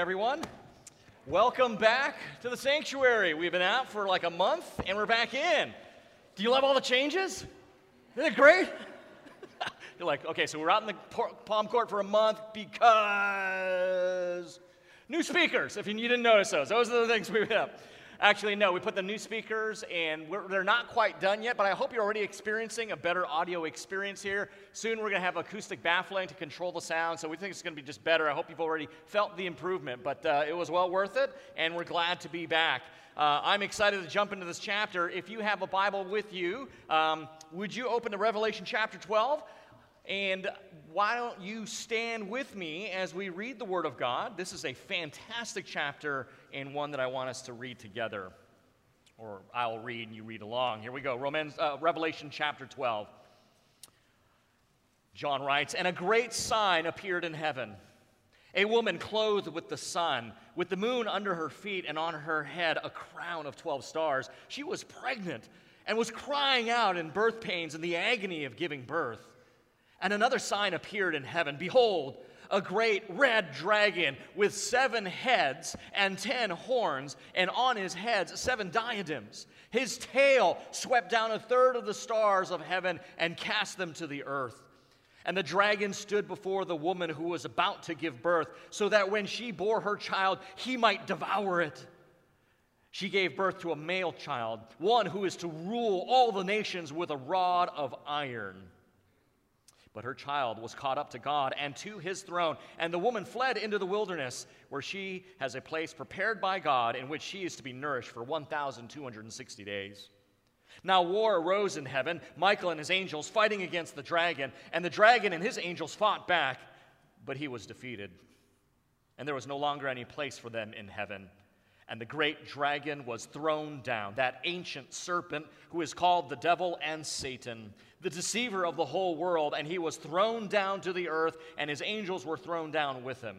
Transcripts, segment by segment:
everyone. Welcome back to the sanctuary. We've been out for like a month and we're back in. Do you love all the changes? Isn't it great? You're like, okay, so we're out in the palm court for a month because new speakers, if you didn't notice those. Those are the things we have. Actually, no, we put the new speakers and they're not quite done yet, but I hope you're already experiencing a better audio experience here. Soon we're going to have acoustic baffling to control the sound, so we think it's going to be just better. I hope you've already felt the improvement, but uh, it was well worth it, and we're glad to be back. Uh, I'm excited to jump into this chapter. If you have a Bible with you, um, would you open to Revelation chapter 12? And why don't you stand with me as we read the Word of God? This is a fantastic chapter and one that I want us to read together. Or I'll read and you read along. Here we go Romans, uh, Revelation chapter 12. John writes, And a great sign appeared in heaven a woman clothed with the sun, with the moon under her feet, and on her head a crown of 12 stars. She was pregnant and was crying out in birth pains and the agony of giving birth. And another sign appeared in heaven Behold, a great red dragon with seven heads and ten horns, and on his heads seven diadems. His tail swept down a third of the stars of heaven and cast them to the earth. And the dragon stood before the woman who was about to give birth, so that when she bore her child, he might devour it. She gave birth to a male child, one who is to rule all the nations with a rod of iron. But her child was caught up to God and to his throne, and the woman fled into the wilderness, where she has a place prepared by God in which she is to be nourished for 1,260 days. Now war arose in heaven, Michael and his angels fighting against the dragon, and the dragon and his angels fought back, but he was defeated. And there was no longer any place for them in heaven. And the great dragon was thrown down, that ancient serpent who is called the devil and Satan, the deceiver of the whole world, and he was thrown down to the earth, and his angels were thrown down with him.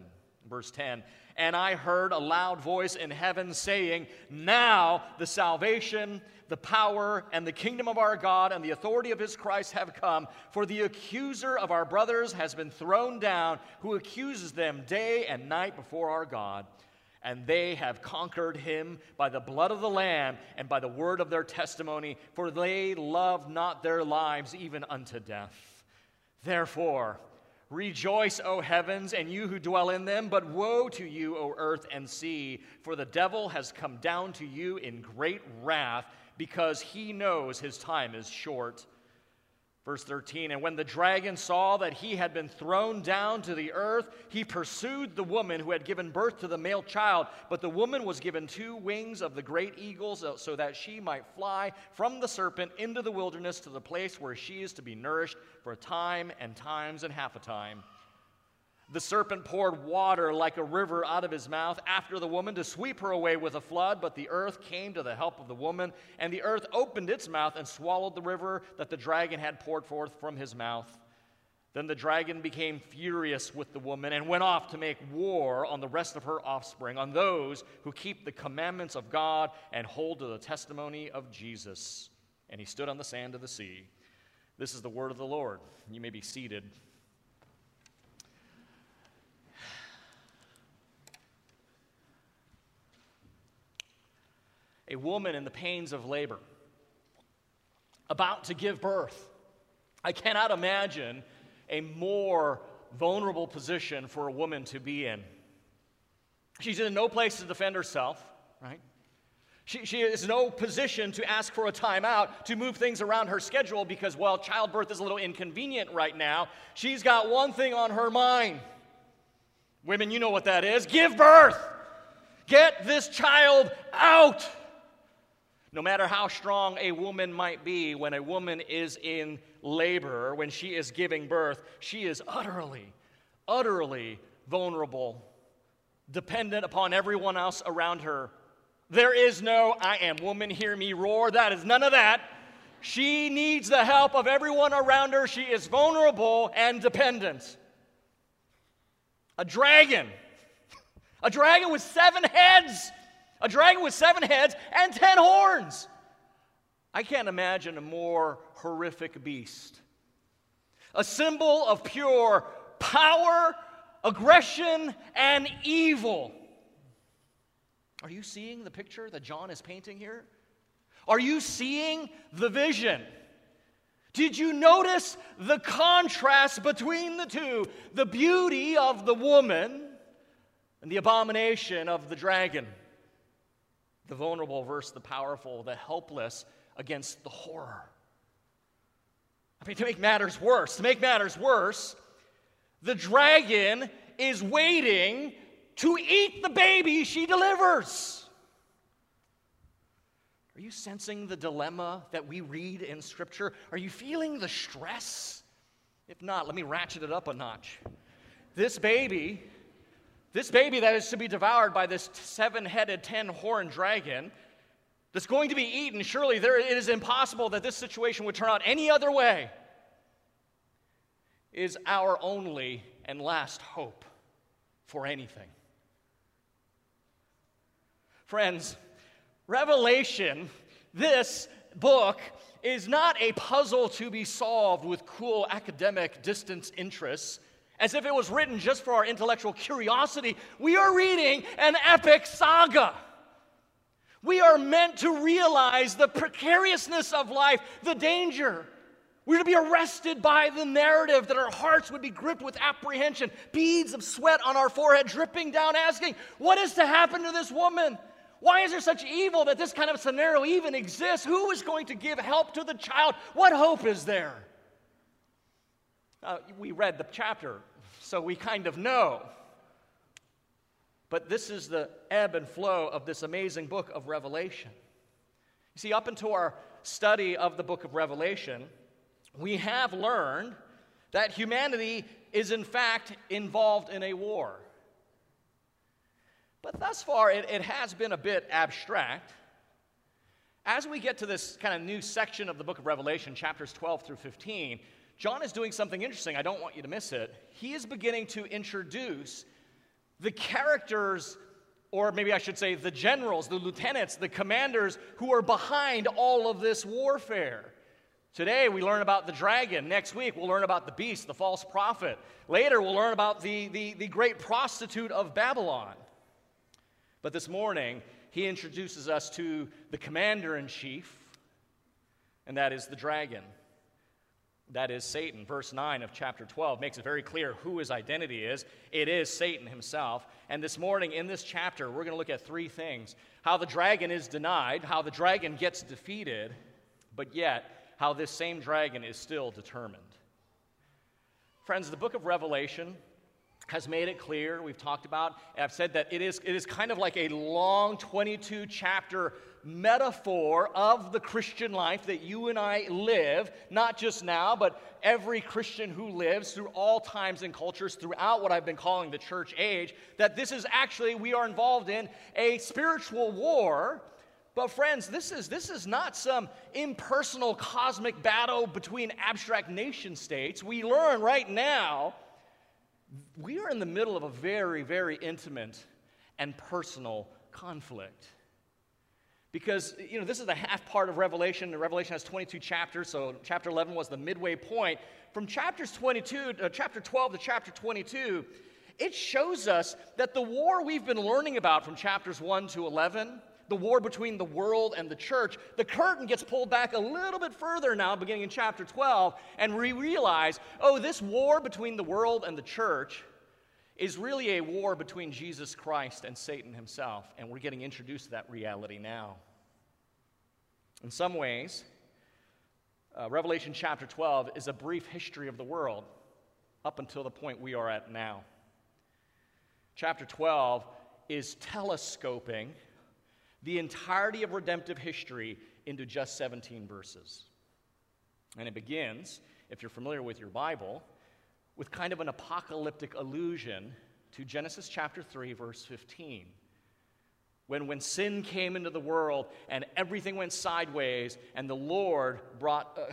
Verse 10 And I heard a loud voice in heaven saying, Now the salvation, the power, and the kingdom of our God and the authority of his Christ have come, for the accuser of our brothers has been thrown down, who accuses them day and night before our God and they have conquered him by the blood of the Lamb and by the word of their testimony, for they love not their lives even unto death. Therefore, rejoice, O heavens, and you who dwell in them, but woe to you, O earth and sea, for the devil has come down to you in great wrath, because he knows his time is short. Verse 13, and when the dragon saw that he had been thrown down to the earth, he pursued the woman who had given birth to the male child. But the woman was given two wings of the great eagles so that she might fly from the serpent into the wilderness to the place where she is to be nourished for a time and times and half a time. The serpent poured water like a river out of his mouth after the woman to sweep her away with a flood, but the earth came to the help of the woman, and the earth opened its mouth and swallowed the river that the dragon had poured forth from his mouth. Then the dragon became furious with the woman and went off to make war on the rest of her offspring, on those who keep the commandments of God and hold to the testimony of Jesus. And he stood on the sand of the sea. This is the word of the Lord. You may be seated. A woman in the pains of labor, about to give birth. I cannot imagine a more vulnerable position for a woman to be in. She's in no place to defend herself, right? She, she is no position to ask for a timeout to move things around her schedule because, well, childbirth is a little inconvenient right now. She's got one thing on her mind. Women, you know what that is give birth, get this child out. No matter how strong a woman might be, when a woman is in labor, when she is giving birth, she is utterly, utterly vulnerable, dependent upon everyone else around her. There is no, I am woman, hear me roar. That is none of that. She needs the help of everyone around her. She is vulnerable and dependent. A dragon, a dragon with seven heads a dragon with seven heads and ten horns. I can't imagine a more horrific beast. A symbol of pure power, aggression, and evil. Are you seeing the picture that John is painting here? Are you seeing the vision? Did you notice the contrast between the two? The beauty of the woman and the abomination of the dragon. The vulnerable versus the powerful, the helpless against the horror. I mean, to make matters worse, to make matters worse, the dragon is waiting to eat the baby she delivers. Are you sensing the dilemma that we read in Scripture? Are you feeling the stress? If not, let me ratchet it up a notch. This baby, this baby that is to be devoured by this seven headed, ten horned dragon, that's going to be eaten, surely there, it is impossible that this situation would turn out any other way, is our only and last hope for anything. Friends, Revelation, this book, is not a puzzle to be solved with cool academic distance interests, as if it was written just for our intellectual curiosity. We are reading an epic saga. We are meant to realize the precariousness of life, the danger. We're to be arrested by the narrative that our hearts would be gripped with apprehension, beads of sweat on our forehead dripping down, asking, What is to happen to this woman? Why is there such evil that this kind of scenario even exists? Who is going to give help to the child? What hope is there? Uh, we read the chapter, so we kind of know. But this is the ebb and flow of this amazing book of Revelation. You see, up until our study of the book of Revelation, we have learned that humanity is in fact involved in a war. But thus far, it, it has been a bit abstract. As we get to this kind of new section of the book of Revelation, chapters 12 through 15, John is doing something interesting. I don't want you to miss it. He is beginning to introduce the characters, or maybe I should say the generals, the lieutenants, the commanders who are behind all of this warfare. Today we learn about the dragon. Next week we'll learn about the beast, the false prophet. Later we'll learn about the, the, the great prostitute of Babylon. But this morning, he introduces us to the commander in chief, and that is the dragon. That is Satan. Verse 9 of chapter 12 makes it very clear who his identity is. It is Satan himself. And this morning, in this chapter, we're going to look at three things how the dragon is denied, how the dragon gets defeated, but yet how this same dragon is still determined. Friends, the book of Revelation has made it clear. We've talked about, I've said that it is, it is kind of like a long 22 chapter metaphor of the Christian life that you and I live, not just now, but every Christian who lives through all times and cultures throughout what I've been calling the church age, that this is actually, we are involved in a spiritual war. But friends, this is, this is not some impersonal cosmic battle between abstract nation states. We learn right now we are in the middle of a very, very intimate and personal conflict. Because, you know, this is the half part of Revelation. Revelation has 22 chapters, so chapter 11 was the midway point. From chapters 22, uh, chapter 12 to chapter 22, it shows us that the war we've been learning about from chapters 1 to 11 the war between the world and the church, the curtain gets pulled back a little bit further now, beginning in chapter 12, and we realize oh, this war between the world and the church is really a war between Jesus Christ and Satan himself, and we're getting introduced to that reality now. In some ways, uh, Revelation chapter 12 is a brief history of the world up until the point we are at now. Chapter 12 is telescoping the entirety of redemptive history into just 17 verses. And it begins, if you're familiar with your Bible, with kind of an apocalyptic allusion to Genesis chapter 3, verse 15. When, when sin came into the world and everything went sideways, and the Lord brought, uh,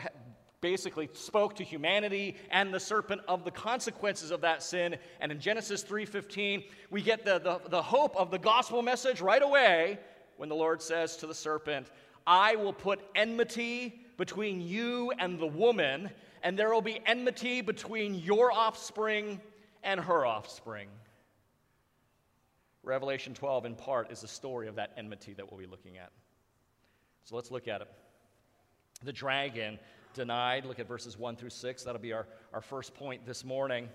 basically spoke to humanity and the serpent of the consequences of that sin. And in Genesis 3:15, we get the, the, the hope of the gospel message right away when the Lord says to the serpent, I will put enmity between you and the woman, and there will be enmity between your offspring and her offspring. Revelation 12, in part, is the story of that enmity that we'll be looking at. So let's look at it. The dragon denied. Look at verses 1 through 6. That'll be our, our first point this morning.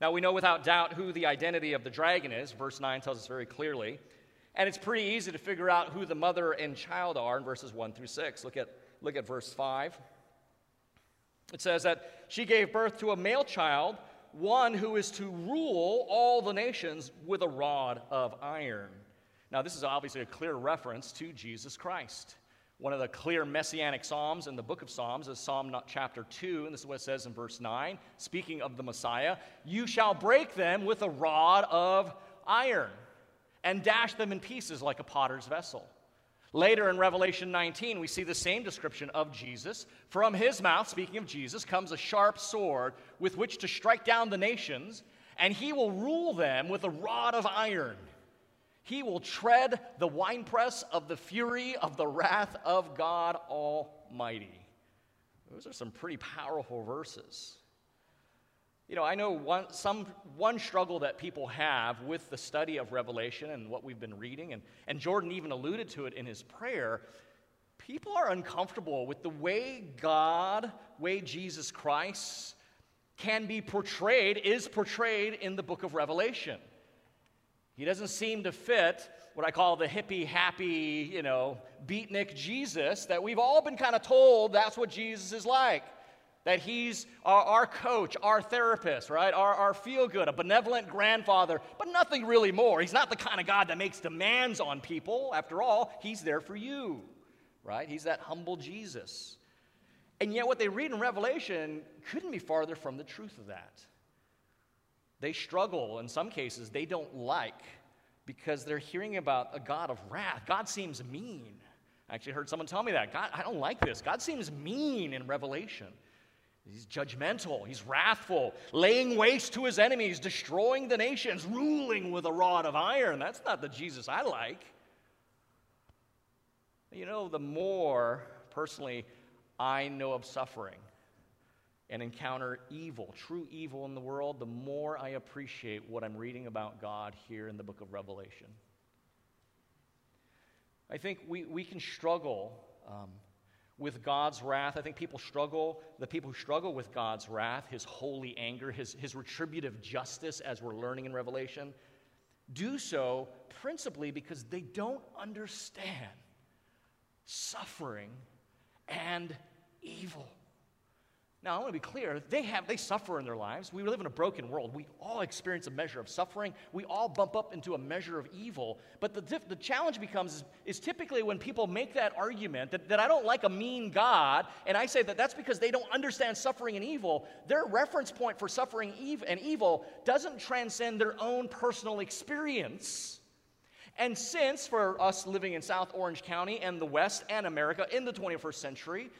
Now, we know without doubt who the identity of the dragon is. Verse 9 tells us very clearly. And it's pretty easy to figure out who the mother and child are in verses 1 through 6. Look at, look at verse 5. It says that she gave birth to a male child, one who is to rule all the nations with a rod of iron. Now, this is obviously a clear reference to Jesus Christ. One of the clear messianic psalms in the book of Psalms is Psalm chapter 2, and this is what it says in verse 9. Speaking of the Messiah, you shall break them with a rod of iron and dash them in pieces like a potter's vessel. Later in Revelation 19, we see the same description of Jesus. From his mouth, speaking of Jesus, comes a sharp sword with which to strike down the nations, and he will rule them with a rod of iron. He will tread the winepress of the fury of the wrath of God Almighty. Those are some pretty powerful verses. You know, I know one, some, one struggle that people have with the study of Revelation and what we've been reading, and, and Jordan even alluded to it in his prayer. People are uncomfortable with the way God, way Jesus Christ can be portrayed, is portrayed in the book of Revelation. He doesn't seem to fit what I call the hippie, happy, you know, beatnik Jesus that we've all been kind of told that's what Jesus is like that he's our, our coach, our therapist, right? Our, our feel good, a benevolent grandfather, but nothing really more. He's not the kind of God that makes demands on people. After all, he's there for you, right? He's that humble Jesus. And yet, what they read in Revelation couldn't be farther from the truth of that. They struggle, in some cases, they don't like because they're hearing about a God of wrath. God seems mean. I actually heard someone tell me that. God, I don't like this. God seems mean in Revelation. He's judgmental, he's wrathful, laying waste to his enemies, destroying the nations, ruling with a rod of iron. That's not the Jesus I like. You know, the more personally I know of suffering and encounter evil, true evil in the world, the more I appreciate what I'm reading about God here in the book of Revelation. I think we, we can struggle um, with God's wrath. I think people struggle, the people who struggle with God's wrath, his holy anger, his, his retributive justice, as we're learning in Revelation, do so principally because they don't understand suffering and evil. Now, I want to be clear, they have they suffer in their lives. We live in a broken world. We all experience a measure of suffering. We all bump up into a measure of evil. But the, the challenge becomes is, is typically when people make that argument that, that I don't like a mean God, and I say that that's because they don't understand suffering and evil, their reference point for suffering and evil doesn't transcend their own personal experience. And since for us living in South Orange County and the West and America in the 21st century,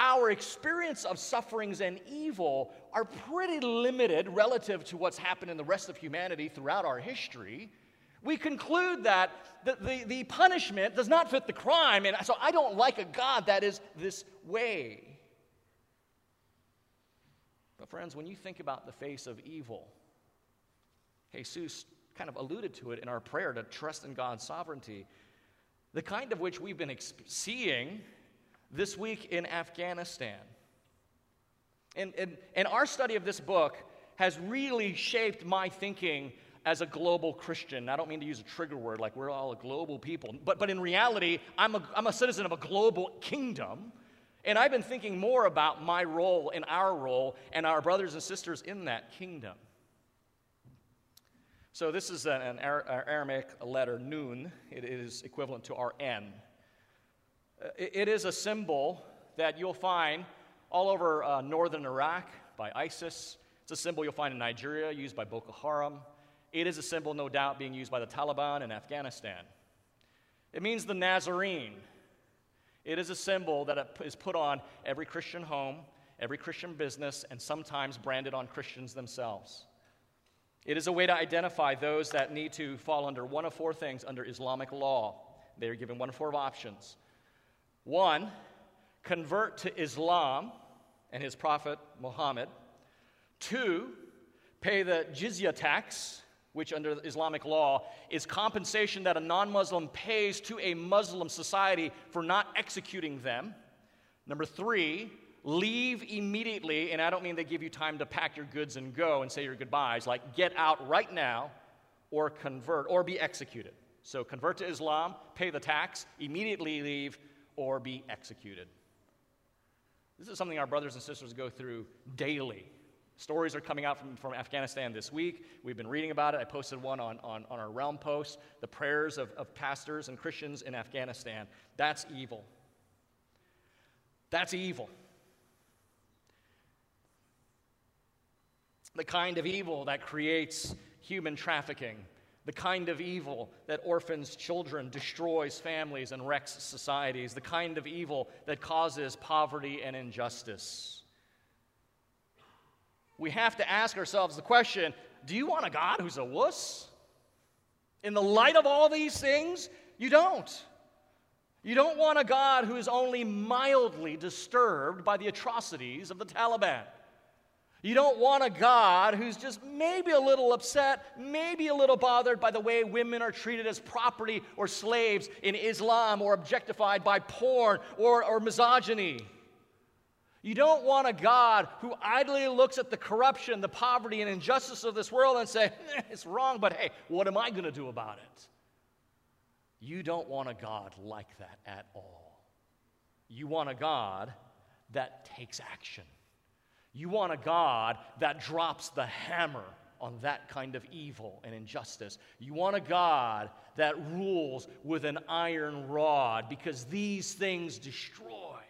our experience of sufferings and evil are pretty limited relative to what's happened in the rest of humanity throughout our history, we conclude that the, the, the, punishment does not fit the crime. And so I don't like a God that is this way. But, friends, when you think about the face of evil, Jesus kind of alluded to it in our prayer to trust in God's sovereignty, the kind of which we've been seeing this week in Afghanistan. And, and, and our study of this book has really shaped my thinking as a global Christian. I don't mean to use a trigger word like we're all a global people, but, but in reality, I'm a, I'm a citizen of a global kingdom. And I've been thinking more about my role and our role and our brothers and sisters in that kingdom. So, this is an, Aramaic letter, nun. It is equivalent to our N. It is a symbol that you'll find all over uh, northern Iraq by ISIS. It's a symbol you'll find in Nigeria, used by Boko Haram. It is a symbol, no doubt, being used by the Taliban in Afghanistan. It means the Nazarene. It is a symbol that is put on every Christian home, every Christian business, and sometimes branded on Christians themselves. It is a way to identify those that need to fall under one of four things under Islamic law. They are given one of four options one, convert to Islam and his prophet Muhammad. Two, pay the jizya tax, which under Islamic law is compensation that a non Muslim pays to a Muslim society for not executing them. Number three, leave immediately, and I don't mean they give you time to pack your goods and go and say your goodbyes, like get out right now or convert or be executed. So convert to Islam, pay the tax, immediately leave, or be executed. This is something our brothers and sisters go through daily. Stories are coming out from, from Afghanistan this week. We've been reading about it. I posted one on, on, on our realm post the prayers of, of pastors and Christians in Afghanistan. That's evil. That's evil. The kind of evil that creates human trafficking, the kind of evil that orphans children, destroys families, and wrecks societies, the kind of evil that causes poverty and injustice. We have to ask ourselves the question do you want a God who's a wuss? In the light of all these things, you don't. You don't want a God who is only mildly disturbed by the atrocities of the Taliban. You don't want a God who's just maybe a little upset, maybe a little bothered by the way women are treated as property or slaves in Islam or objectified by porn or, or misogyny. You don't want a God who idly looks at the corruption, the poverty, and injustice of this world and say, eh, it's wrong, but hey, what am I going to do about it? You don't want a God like that at all. You want a God that takes action. You want a God that drops the hammer on that kind of evil and injustice. You want a God that rules with an iron rod because these things destroy.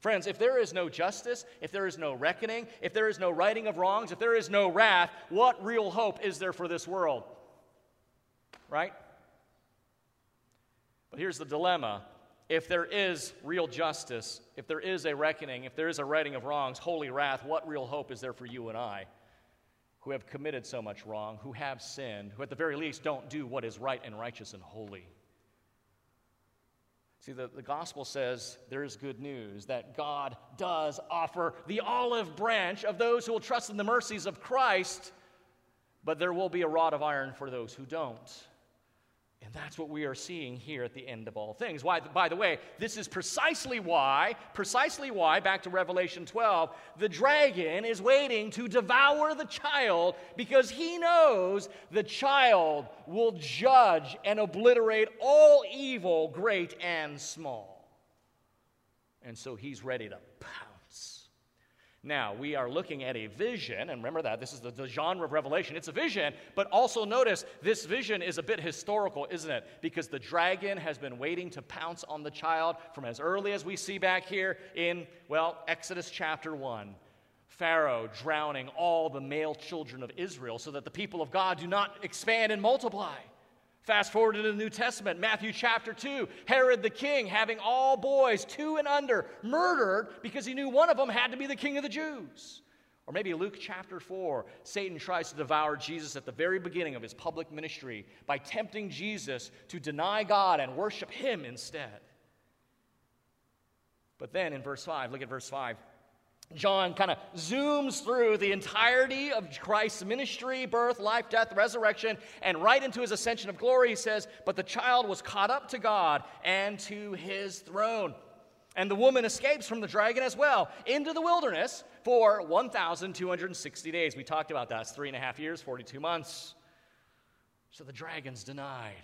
Friends, if there is no justice, if there is no reckoning, if there is no righting of wrongs, if there is no wrath, what real hope is there for this world? Right? But here's the dilemma if there is real justice, if there is a reckoning, if there is a righting of wrongs, holy wrath, what real hope is there for you and I who have committed so much wrong, who have sinned, who at the very least don't do what is right and righteous and holy? See, the, the gospel says there is good news that God does offer the olive branch of those who will trust in the mercies of Christ, but there will be a rod of iron for those who don't. And that's what we are seeing here at the end of all things. Why, by the way, this is precisely why, precisely why, back to Revelation 12, the dragon is waiting to devour the child because he knows the child will judge and obliterate all evil, great and small. And so he's ready to. Now, we are looking at a vision, and remember that this is the, the, genre of Revelation. It's a vision, but also notice this vision is a bit historical, isn't it? Because the dragon has been waiting to pounce on the child from as early as we see back here in, well, Exodus chapter 1. Pharaoh drowning all the male children of Israel so that the people of God do not expand and multiply. Fast forward to the New Testament, Matthew chapter 2. Herod the king having all boys, two and under, murdered because he knew one of them had to be the king of the Jews. Or maybe Luke chapter 4, Satan tries to devour Jesus at the very beginning of his public ministry by tempting Jesus to deny God and worship him instead. But then in verse 5, look at verse 5. John kind of zooms through the entirety of Christ's ministry, birth, life, death, resurrection, and right into his ascension of glory, he says, But the child was caught up to God and to his throne. And the woman escapes from the dragon as well into the wilderness for 1,260 days. We talked about that. It's three and a half years, 42 months. So the dragon's denied.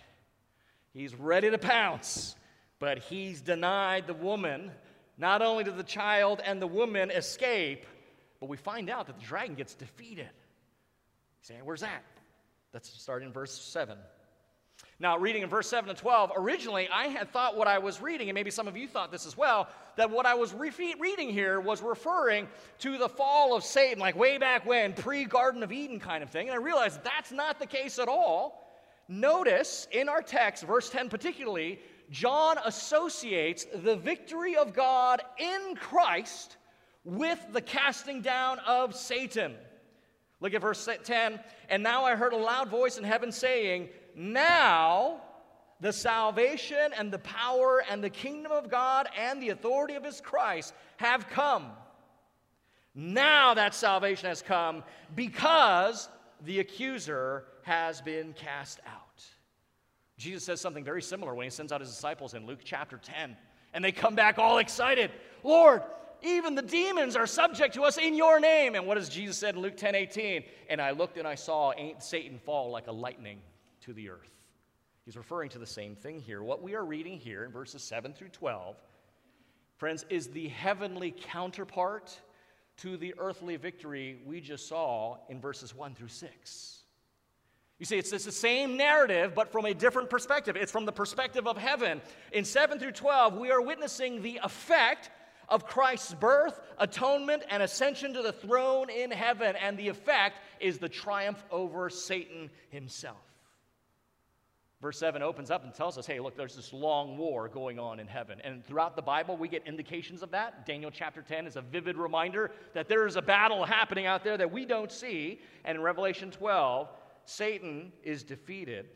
He's ready to pounce, but he's denied the woman not only do the child and the woman escape, but we find out that the dragon gets defeated. Say, where's that? Let's start in verse 7. Now, reading in verse 7 to 12, originally I had thought what I was reading, and maybe some of you thought this as well, that what I was re- reading here was referring to the fall of Satan, like way back when, pre Garden of Eden kind of thing. And I realized that's not the case at all. Notice in our text, verse 10 particularly, John associates the victory of God in Christ with the casting down of Satan. Look at verse 10. And now I heard a loud voice in heaven saying, Now the salvation and the power and the kingdom of God and the authority of his Christ have come. Now that salvation has come because the accuser has been cast out. Jesus says something very similar when he sends out his disciples in Luke chapter 10. And they come back all excited. Lord, even the demons are subject to us in your name. And what does Jesus said in Luke 10 18? And I looked and I saw Satan fall like a lightning to the earth. He's referring to the same thing here. What we are reading here in verses 7 through 12, friends, is the heavenly counterpart to the earthly victory we just saw in verses 1 through 6. You see, it's, it's the same narrative, but from a different perspective. It's from the perspective of heaven. In 7 through 12, we are witnessing the effect of Christ's birth, atonement, and ascension to the throne in heaven. And the effect is the triumph over Satan himself. Verse 7 opens up and tells us hey, look, there's this long war going on in heaven. And throughout the Bible, we get indications of that. Daniel chapter 10 is a vivid reminder that there is a battle happening out there that we don't see. And in Revelation 12, Satan is defeated.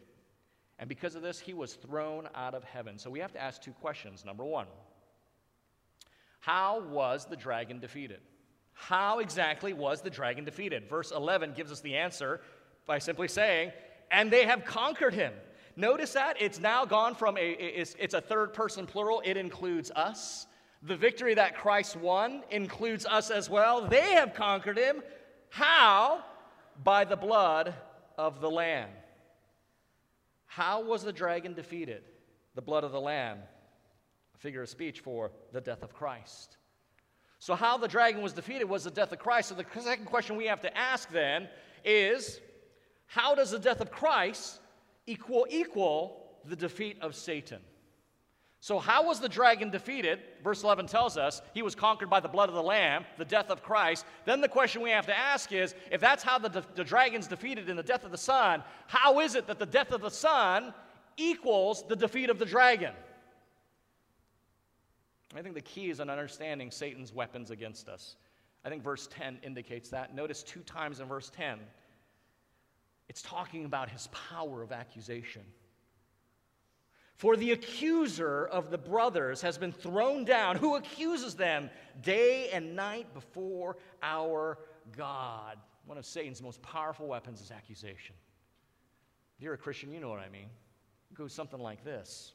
And because of this, he was thrown out of heaven. So we have to ask two questions. Number one, how was the dragon defeated? How exactly was the dragon defeated? Verse 11 gives us the answer by simply saying, and they have conquered him. Notice that it's now gone from a, it's, it's a third person plural, it includes us. The victory that Christ won includes us as well. They have conquered him. How? By the blood of the Lamb. How was the dragon defeated? The blood of the Lamb, a figure of speech for the death of Christ. So, how the dragon was defeated was the death of Christ. So, the second question we have to ask then is how does the death of Christ equal equal the defeat of Satan? So, how was the dragon defeated? Verse 11 tells us he was conquered by the blood of the Lamb, the death of Christ. Then the question we have to ask is if that's how the, de- the dragon's defeated in the death of the Son, how is it that the death of the Son equals the defeat of the dragon? I think the key is in understanding Satan's weapons against us. I think verse 10 indicates that. Notice two times in verse 10, it's talking about his power of accusation. For the accuser of the brothers has been thrown down, who accuses them day and night before our God. One of Satan's most powerful weapons is accusation. If you're a Christian, you know what I mean. It goes something like this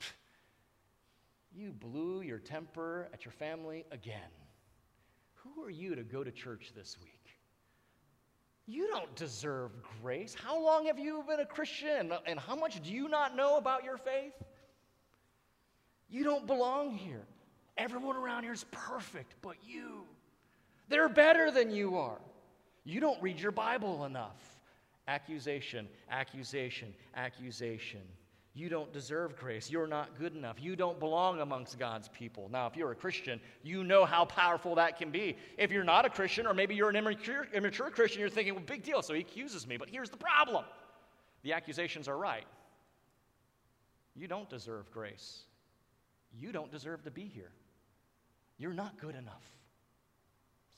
You blew your temper at your family again. Who are you to go to church this week? You don't deserve grace. How long have you been a Christian? And how much do you not know about your faith? You don't belong here. Everyone around here is perfect, but you. They're better than you are. You don't read your Bible enough. Accusation, accusation, accusation. You don't deserve grace. You're not good enough. You don't belong amongst God's people. Now, if you're a Christian, you know how powerful that can be. If you're not a Christian, or maybe you're an immature, immature Christian, you're thinking, well, big deal, so he accuses me. But here's the problem the accusations are right. You don't deserve grace. You don't deserve to be here. You're not good enough.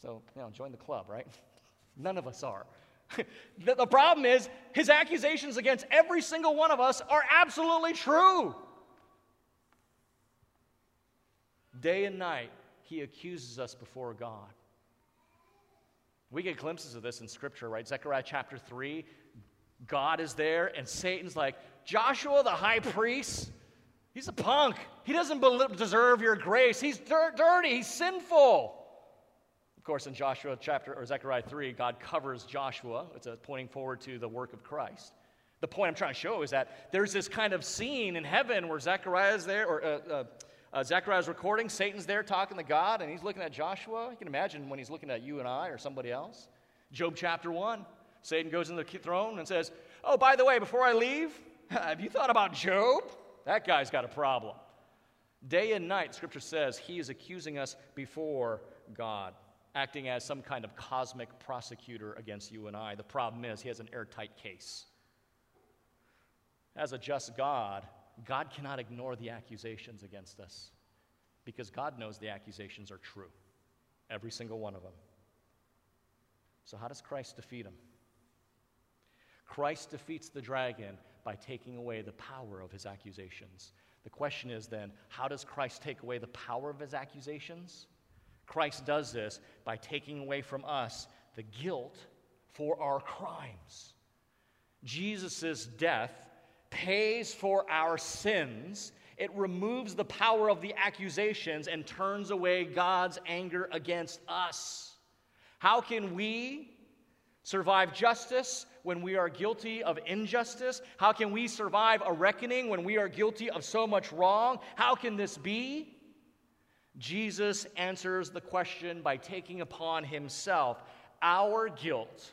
So, you know, join the club, right? None of us are. the, the problem is, his accusations against every single one of us are absolutely true. Day and night, he accuses us before God. We get glimpses of this in Scripture, right? Zechariah chapter 3, God is there, and Satan's like, Joshua the high priest, he's a punk. He doesn't deserve your grace. He's dirty, he's sinful course, in Joshua chapter or Zechariah 3, God covers Joshua. It's a pointing forward to the work of Christ. The point I'm trying to show is that there's this kind of scene in heaven where Zechariah is there, or uh, uh, uh, Zechariah is recording. Satan's there talking to God, and he's looking at Joshua. You can imagine when he's looking at you and I or somebody else. Job chapter 1, Satan goes into the throne and says, Oh, by the way, before I leave, have you thought about Job? That guy's got a problem. Day and night, Scripture says, he is accusing us before God acting as some kind of cosmic prosecutor against you and I. The problem is, he has an airtight case. As a just God, God cannot ignore the accusations against us because God knows the accusations are true, every single one of them. So, how does Christ defeat him? Christ defeats the dragon by taking away the power of his accusations. The question is then, how does Christ take away the power of his accusations? Christ does this by taking away from us the guilt for our crimes. Jesus' death pays for our sins. It removes the power of the accusations and turns away God's anger against us. How can we survive justice when we are guilty of injustice? How can we survive a reckoning when we are guilty of so much wrong? How can this be? Jesus answers the question by taking upon himself our guilt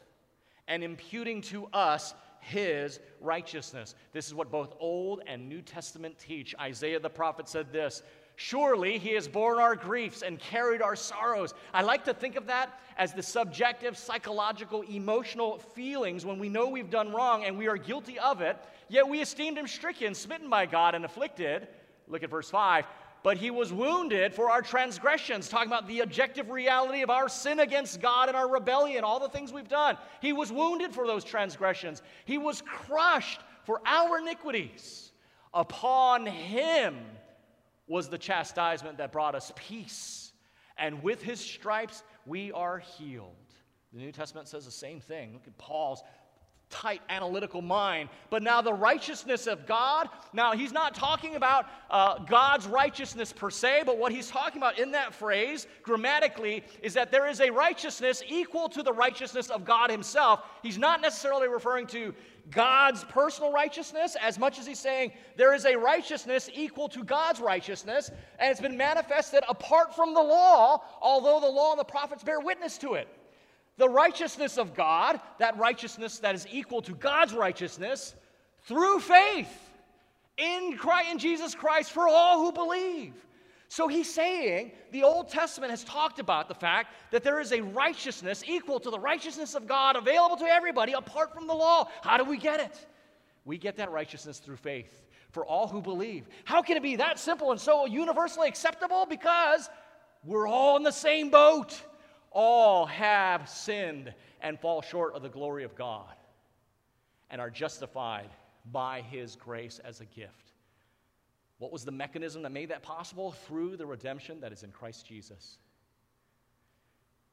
and imputing to us his righteousness. This is what both Old and New Testament teach. Isaiah the prophet said this Surely he has borne our griefs and carried our sorrows. I like to think of that as the subjective, psychological, emotional feelings when we know we've done wrong and we are guilty of it, yet we esteemed him stricken, smitten by God, and afflicted. Look at verse 5 but he was wounded for our transgressions, talking about the objective reality of our sin against God and our rebellion, all the things we've done. He was wounded for those transgressions, he was crushed for our iniquities. Upon him was the chastisement that brought us peace, and with his stripes we are healed. The New Testament says the same thing. Look at Paul's tight analytical mind. But now the righteousness of God, now he's not talking about uh, God's righteousness per se, but what he's talking about in that phrase, grammatically, is that there is a righteousness equal to the righteousness of God himself. He's not necessarily referring to God's personal righteousness as much as he's saying there is a righteousness equal to God's righteousness, and it's been manifested apart from the law, although the law and the prophets bear witness to it the righteousness of God, that righteousness that is equal to God's righteousness, through faith in Christ, in Jesus Christ for all who believe. So he's saying the Old Testament has talked about the fact that there is a righteousness equal to the righteousness of God available to everybody apart from the law. How do we get it? We get that righteousness through faith for all who believe. How can it be that simple and so universally acceptable? Because we're all in the same boat all have sinned and fall short of the glory of God and are justified by his grace as a gift. What was the mechanism that made that possible? Through the redemption that is in Christ Jesus,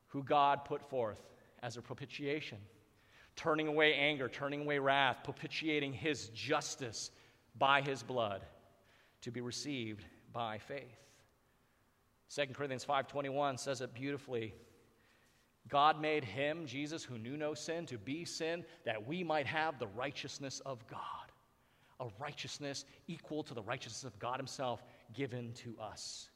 who God put forth as a propitiation, turning away anger, turning away wrath, propitiating his justice by his blood to be received by faith. 2 Corinthians 5:21 says it beautifully. God made him, Jesus, who knew no sin, to be sin, that we might have the righteousness of God. A righteousness equal to the righteousness of God Himself given to us.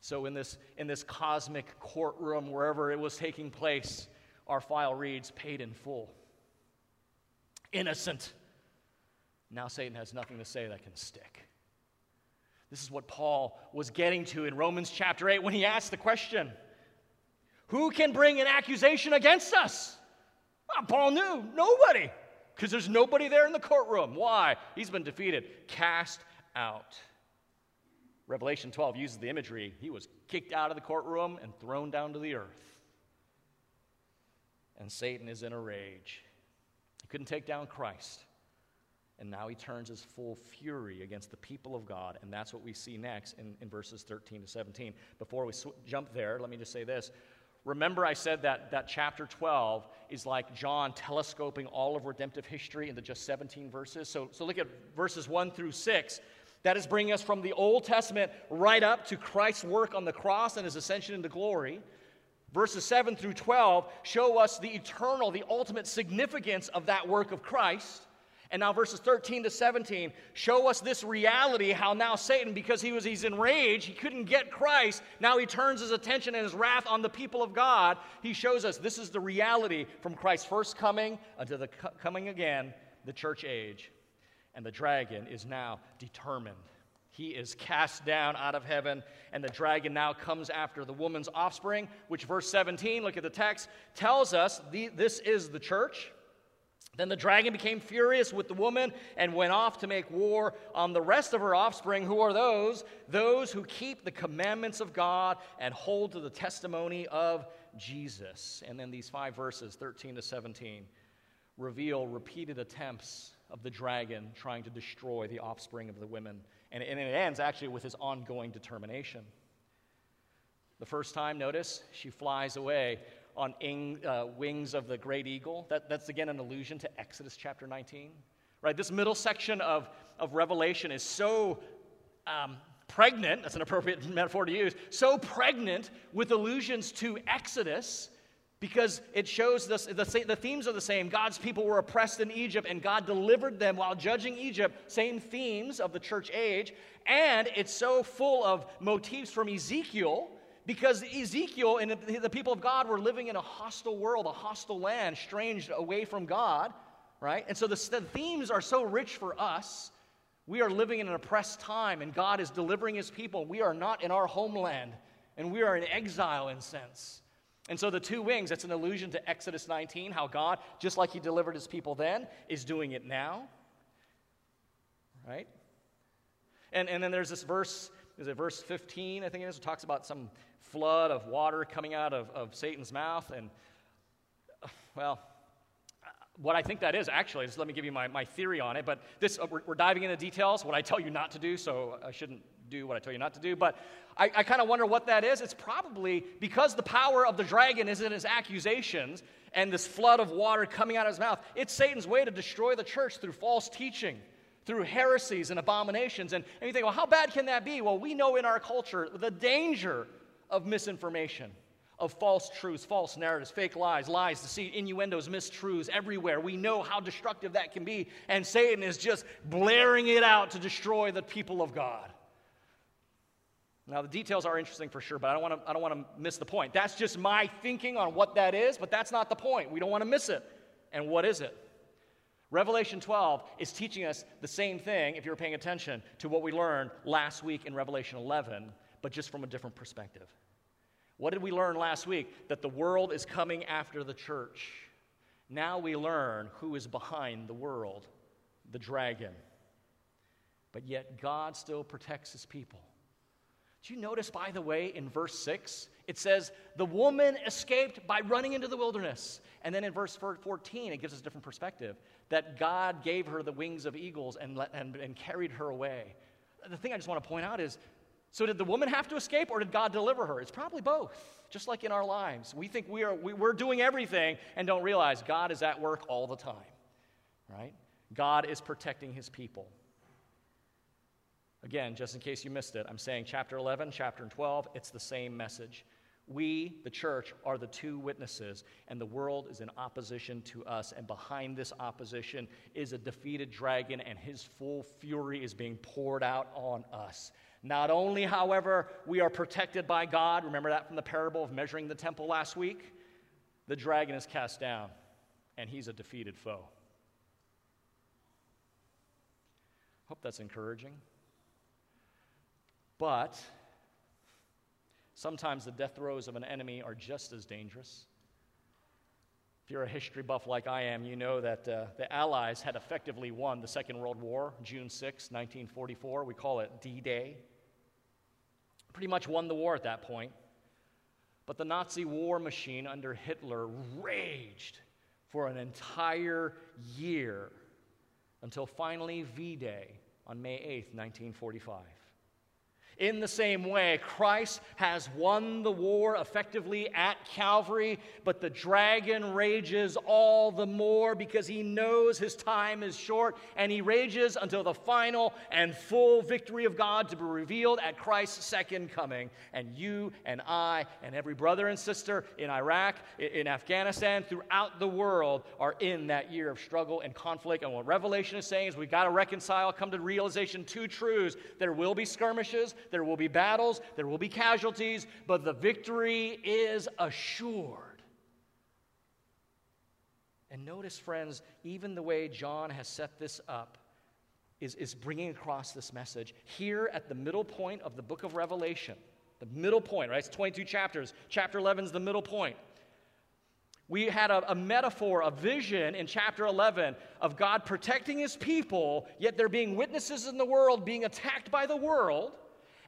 So, in this, in this cosmic courtroom, wherever it was taking place, our file reads paid in full. Innocent. Now, Satan has nothing to say that can stick. This is what Paul was getting to in Romans chapter 8 when he asked the question who can bring an accusation against us? Well, Paul knew nobody, because there's nobody there in the courtroom. Why? He's been defeated, cast out. Revelation 12 uses the imagery. He was kicked out of the courtroom and thrown down to the earth. And Satan is in a rage. He couldn't take down Christ. And now he turns his full fury against the people of God. And that's what we see next in, in verses 13 to 17. Before we sw- jump there, let me just say this. Remember, I said that, that chapter 12 is like John telescoping all of redemptive history into just 17 verses. So, so look at verses 1 through 6. That is bringing us from the Old Testament right up to Christ's work on the cross and his ascension into glory. Verses 7 through 12 show us the eternal, the ultimate significance of that work of Christ. And now verses 13 to 17 show us this reality how now Satan, because he was he's enraged, he couldn't get Christ, now he turns his attention and his wrath on the people of God. He shows us this is the reality from Christ's first coming until the coming again, the church age. And the dragon is now determined. He is cast down out of heaven, and the dragon now comes after the woman's offspring, which verse 17, look at the text, tells us the, this is the church. Then the dragon became furious with the woman and went off to make war on the rest of her offspring. Who are those? Those who keep the commandments of God and hold to the testimony of Jesus. And then these five verses, 13 to 17, reveal repeated attempts of the dragon trying to destroy the offspring of the women. And, and it ends actually with his ongoing determination. The first time, notice, she flies away on ing, uh, wings of the great eagle. That, that's again an allusion to Exodus chapter 19. Right? This middle section of, of Revelation is so um, pregnant, that's an appropriate metaphor to use, so pregnant with allusions to Exodus because it shows this, the, the themes are the same. God's people were oppressed in Egypt, and God delivered them while judging Egypt. Same themes of the church age. And it's so full of motifs from Ezekiel because Ezekiel and the people of God were living in a hostile world, a hostile land, strange away from God, right? And so the, the themes are so rich for us. We are living in an oppressed time, and God is delivering his people. We are not in our homeland, and we are in exile in sense. And so the two wings, that's an allusion to Exodus 19, how God, just like He delivered His people then, is doing it now. Right? And, and then there's this verse, is it verse 15, I think it is, it talks about some flood of water coming out of, of Satan's mouth. And, well, what I think that is actually, just let me give you my, my theory on it. But this, uh, we're, we're diving into details, what I tell you not to do, so I shouldn't do what I tell you not to do. But I, I kind of wonder what that is. It's probably because the power of the dragon is in his accusations and this flood of water coming out of his mouth. It's Satan's way to destroy the church through false teaching, through heresies and abominations. And, and you think, well, how bad can that be? Well, we know in our culture the danger of misinformation of false truths, false narratives, fake lies, lies, deceit, innuendos, mistruths everywhere. We know how destructive that can be, and Satan is just blaring it out to destroy the people of God. Now, the details are interesting for sure, but I don't want to, I don't want to miss the point. That's just my thinking on what that is, but that's not the point. We don't want to miss it. And what is it? Revelation 12 is teaching us the same thing, if you're paying attention, to what we learned last week in Revelation 11, but just from a different perspective. What did we learn last week? That the world is coming after the church. Now we learn who is behind the world the dragon. But yet God still protects his people. Do you notice, by the way, in verse 6, it says, the woman escaped by running into the wilderness. And then in verse 14, it gives us a different perspective that God gave her the wings of eagles and, let, and, and carried her away. The thing I just want to point out is so did the woman have to escape or did God deliver her? It's probably both, just like in our lives. We think we are, we, we're doing everything and don't realize God is at work all the time, right? God is protecting his people. Again, just in case you missed it, I'm saying chapter 11, chapter 12, it's the same message. We, the church, are the two witnesses, and the world is in opposition to us. And behind this opposition is a defeated dragon, and his full fury is being poured out on us. Not only, however, we are protected by God, remember that from the parable of measuring the temple last week? The dragon is cast down, and he's a defeated foe. Hope that's encouraging. But sometimes the death throes of an enemy are just as dangerous. If you're a history buff like I am, you know that uh, the Allies had effectively won the Second World War, June 6, 1944. We call it D Day. Pretty much won the war at that point. But the Nazi war machine under Hitler raged for an entire year until finally V Day on May 8, 1945. In the same way, Christ has won the war effectively at Calvary, but the dragon rages all the more because he knows his time is short, and he rages until the final and full victory of God to be revealed at Christ's second coming. And you and I and every brother and sister in Iraq, in Afghanistan, throughout the world are in that year of struggle and conflict. And what Revelation is saying is we've got to reconcile, come to realization two truths. There will be skirmishes, there will be battles, there will be casualties, but the victory is assured. And notice, friends, even the way John has set this up is, is bringing across this message. Here at the middle point of the book of Revelation, the middle point, right? It's 22 chapters. Chapter 11 is the middle point. We had a, a, metaphor, a vision in chapter 11 of God protecting his people, yet there being witnesses in the world being attacked by the world.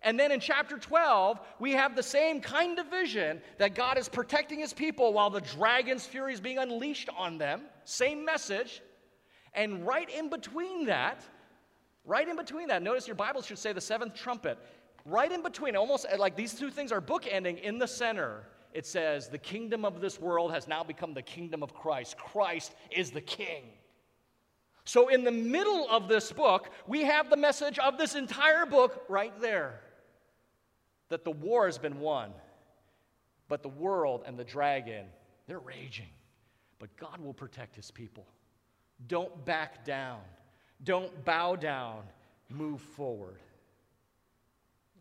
And then in chapter 12, we have the same kind of vision that God is protecting his people while the dragon's fury is being unleashed on them. Same message. And right in between that, right in between that, notice your Bible should say the seventh trumpet. right in between, almost uh, like these two things are bookending in the center. It says, The kingdom of this world has now become the kingdom of Christ. Christ is the king. So, in the middle of this book, we have the message of this entire book right there that the war has been won, but the world and the dragon, they're raging. But God will protect his people. Don't back down, don't bow down, move forward.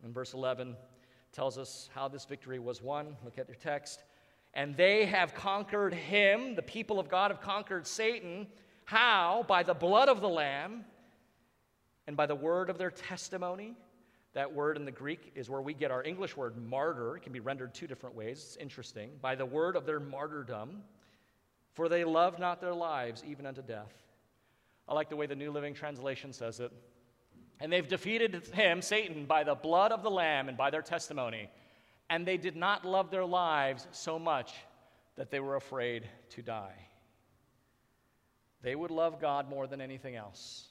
And verse 11, tells us how this victory was won. Look at your text. And they have conquered him, the people of God have conquered Satan. How? By the blood of the Lamb and by the word of their testimony. That word in the Greek is where we get our English word martyr. It can be rendered two different ways. It's interesting. By the word of their martyrdom, for they love not their lives even unto death. I like the way the New Living Translation says it. And they've defeated him, Satan, by the blood of the Lamb and by their testimony. And they did not love their lives so much that they were afraid to die. They would love God more than anything else.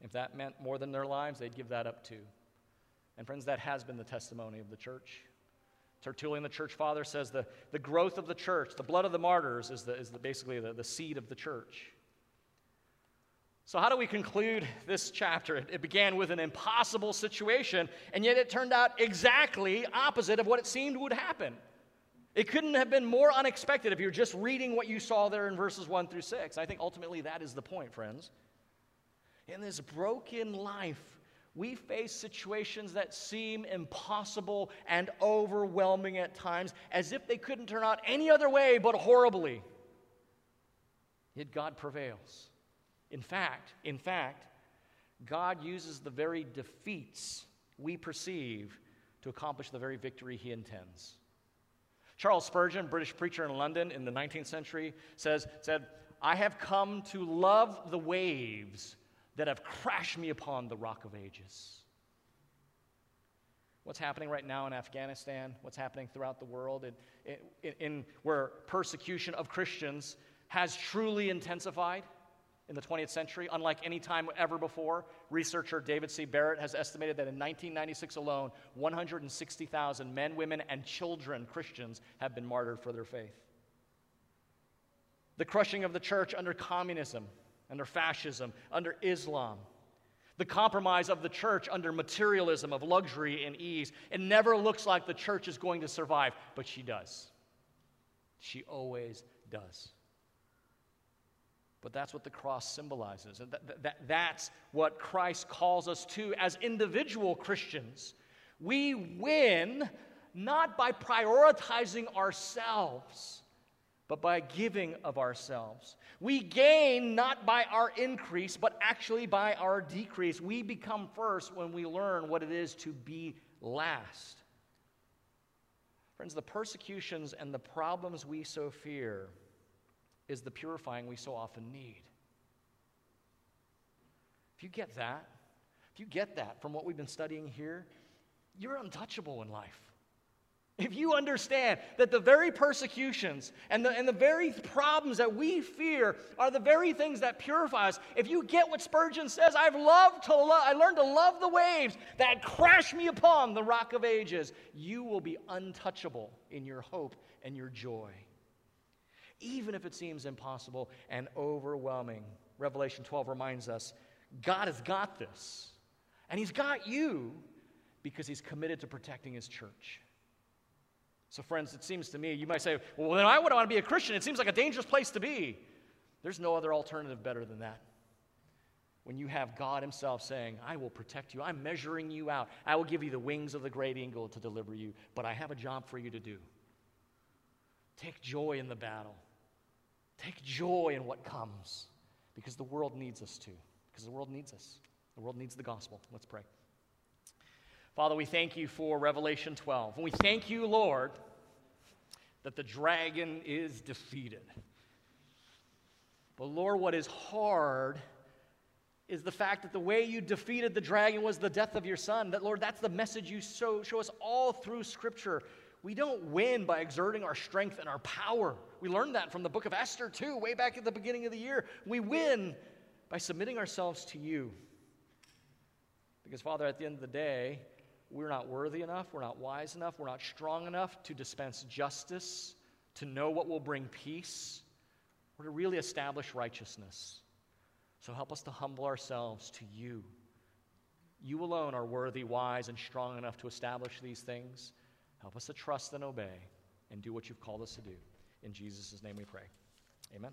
If that meant more than their lives, they'd give that up too. And friends, that has been the testimony of the church. Tertullian, the church father, says the, the growth of the church, the blood of the martyrs, is, the, is the, basically the, the seed of the church. So, how do we conclude this chapter? It, began with an impossible situation, and yet it turned out exactly opposite of what it seemed would happen. It couldn't have been more unexpected if you're just reading what you saw there in verses 1 through 6. I think ultimately that is the point, friends. In this broken life, we face situations that seem impossible and overwhelming at times, as if they couldn't turn out any other way but horribly. Yet God prevails. In fact, in fact, God uses the very defeats we perceive to accomplish the very victory he intends. Charles Spurgeon, British preacher in London in the 19th century, says, said, I have come to love the waves that have crashed me upon the rock of ages. What's happening right now in Afghanistan, what's happening throughout the world, in, in, in where persecution of Christians has truly intensified in the 20th century, unlike any time ever before. Researcher David C. Barrett has estimated that in 1996 alone, 160,000 men, women, and children, Christians, have been martyred for their faith. The crushing of the church under communism, under fascism, under Islam. The compromise of the church under materialism of luxury and ease. It never looks like the church is going to survive, but she does. She always does. But that's what the cross symbolizes. And that, that, that's what Christ calls us to as individual Christians. We win not by prioritizing ourselves, but by giving of ourselves. We gain not by our increase, but actually by our decrease. We become first when we learn what it is to be last. Friends, the persecutions and the problems we so fear is the purifying we so often need. If you get that, if you get that from what we've been studying here, you're untouchable in life. If you understand that the very persecutions and the, and the very problems that we fear are the very things that purify us, if you get what Spurgeon says, I've loved to love, I learned to love the waves that crash me upon the rock of ages, you will be untouchable in your hope and your joy even if it seems impossible and overwhelming. Revelation 12 reminds us God has got this, and He's got you because He's committed to protecting His church. So, friends, it seems to me, you might say, well, then I would not want to be a Christian. It seems like a dangerous place to be. There's no other alternative better than that. When you have God Himself saying, I will protect you, I'm measuring you out, I will give you the wings of the great eagle to deliver you, but I have a job for you to do. Take joy in the battle. Take joy in what comes because the world needs us to, because the world needs us. The world needs the gospel. Let's pray. Father, we thank you for Revelation 12. And we thank you, Lord, that the dragon is defeated. But Lord, what is hard is the fact that the way you defeated the dragon was the death of your son. That, Lord, that's the message you show, show us all through Scripture. We don't win by exerting our strength and our power. We learned that from the book of Esther, too, way back at the beginning of the year. We win by submitting ourselves to you. Because, Father, at the end of the day, we're not worthy enough, we're not wise enough, we're not strong enough to dispense justice, to know what will bring peace, or to really establish righteousness. So help us to humble ourselves to you. You alone are worthy, wise, and strong enough to establish these things. Help us to trust and obey and do what you've called us to do. In Jesus' name we pray. Amen.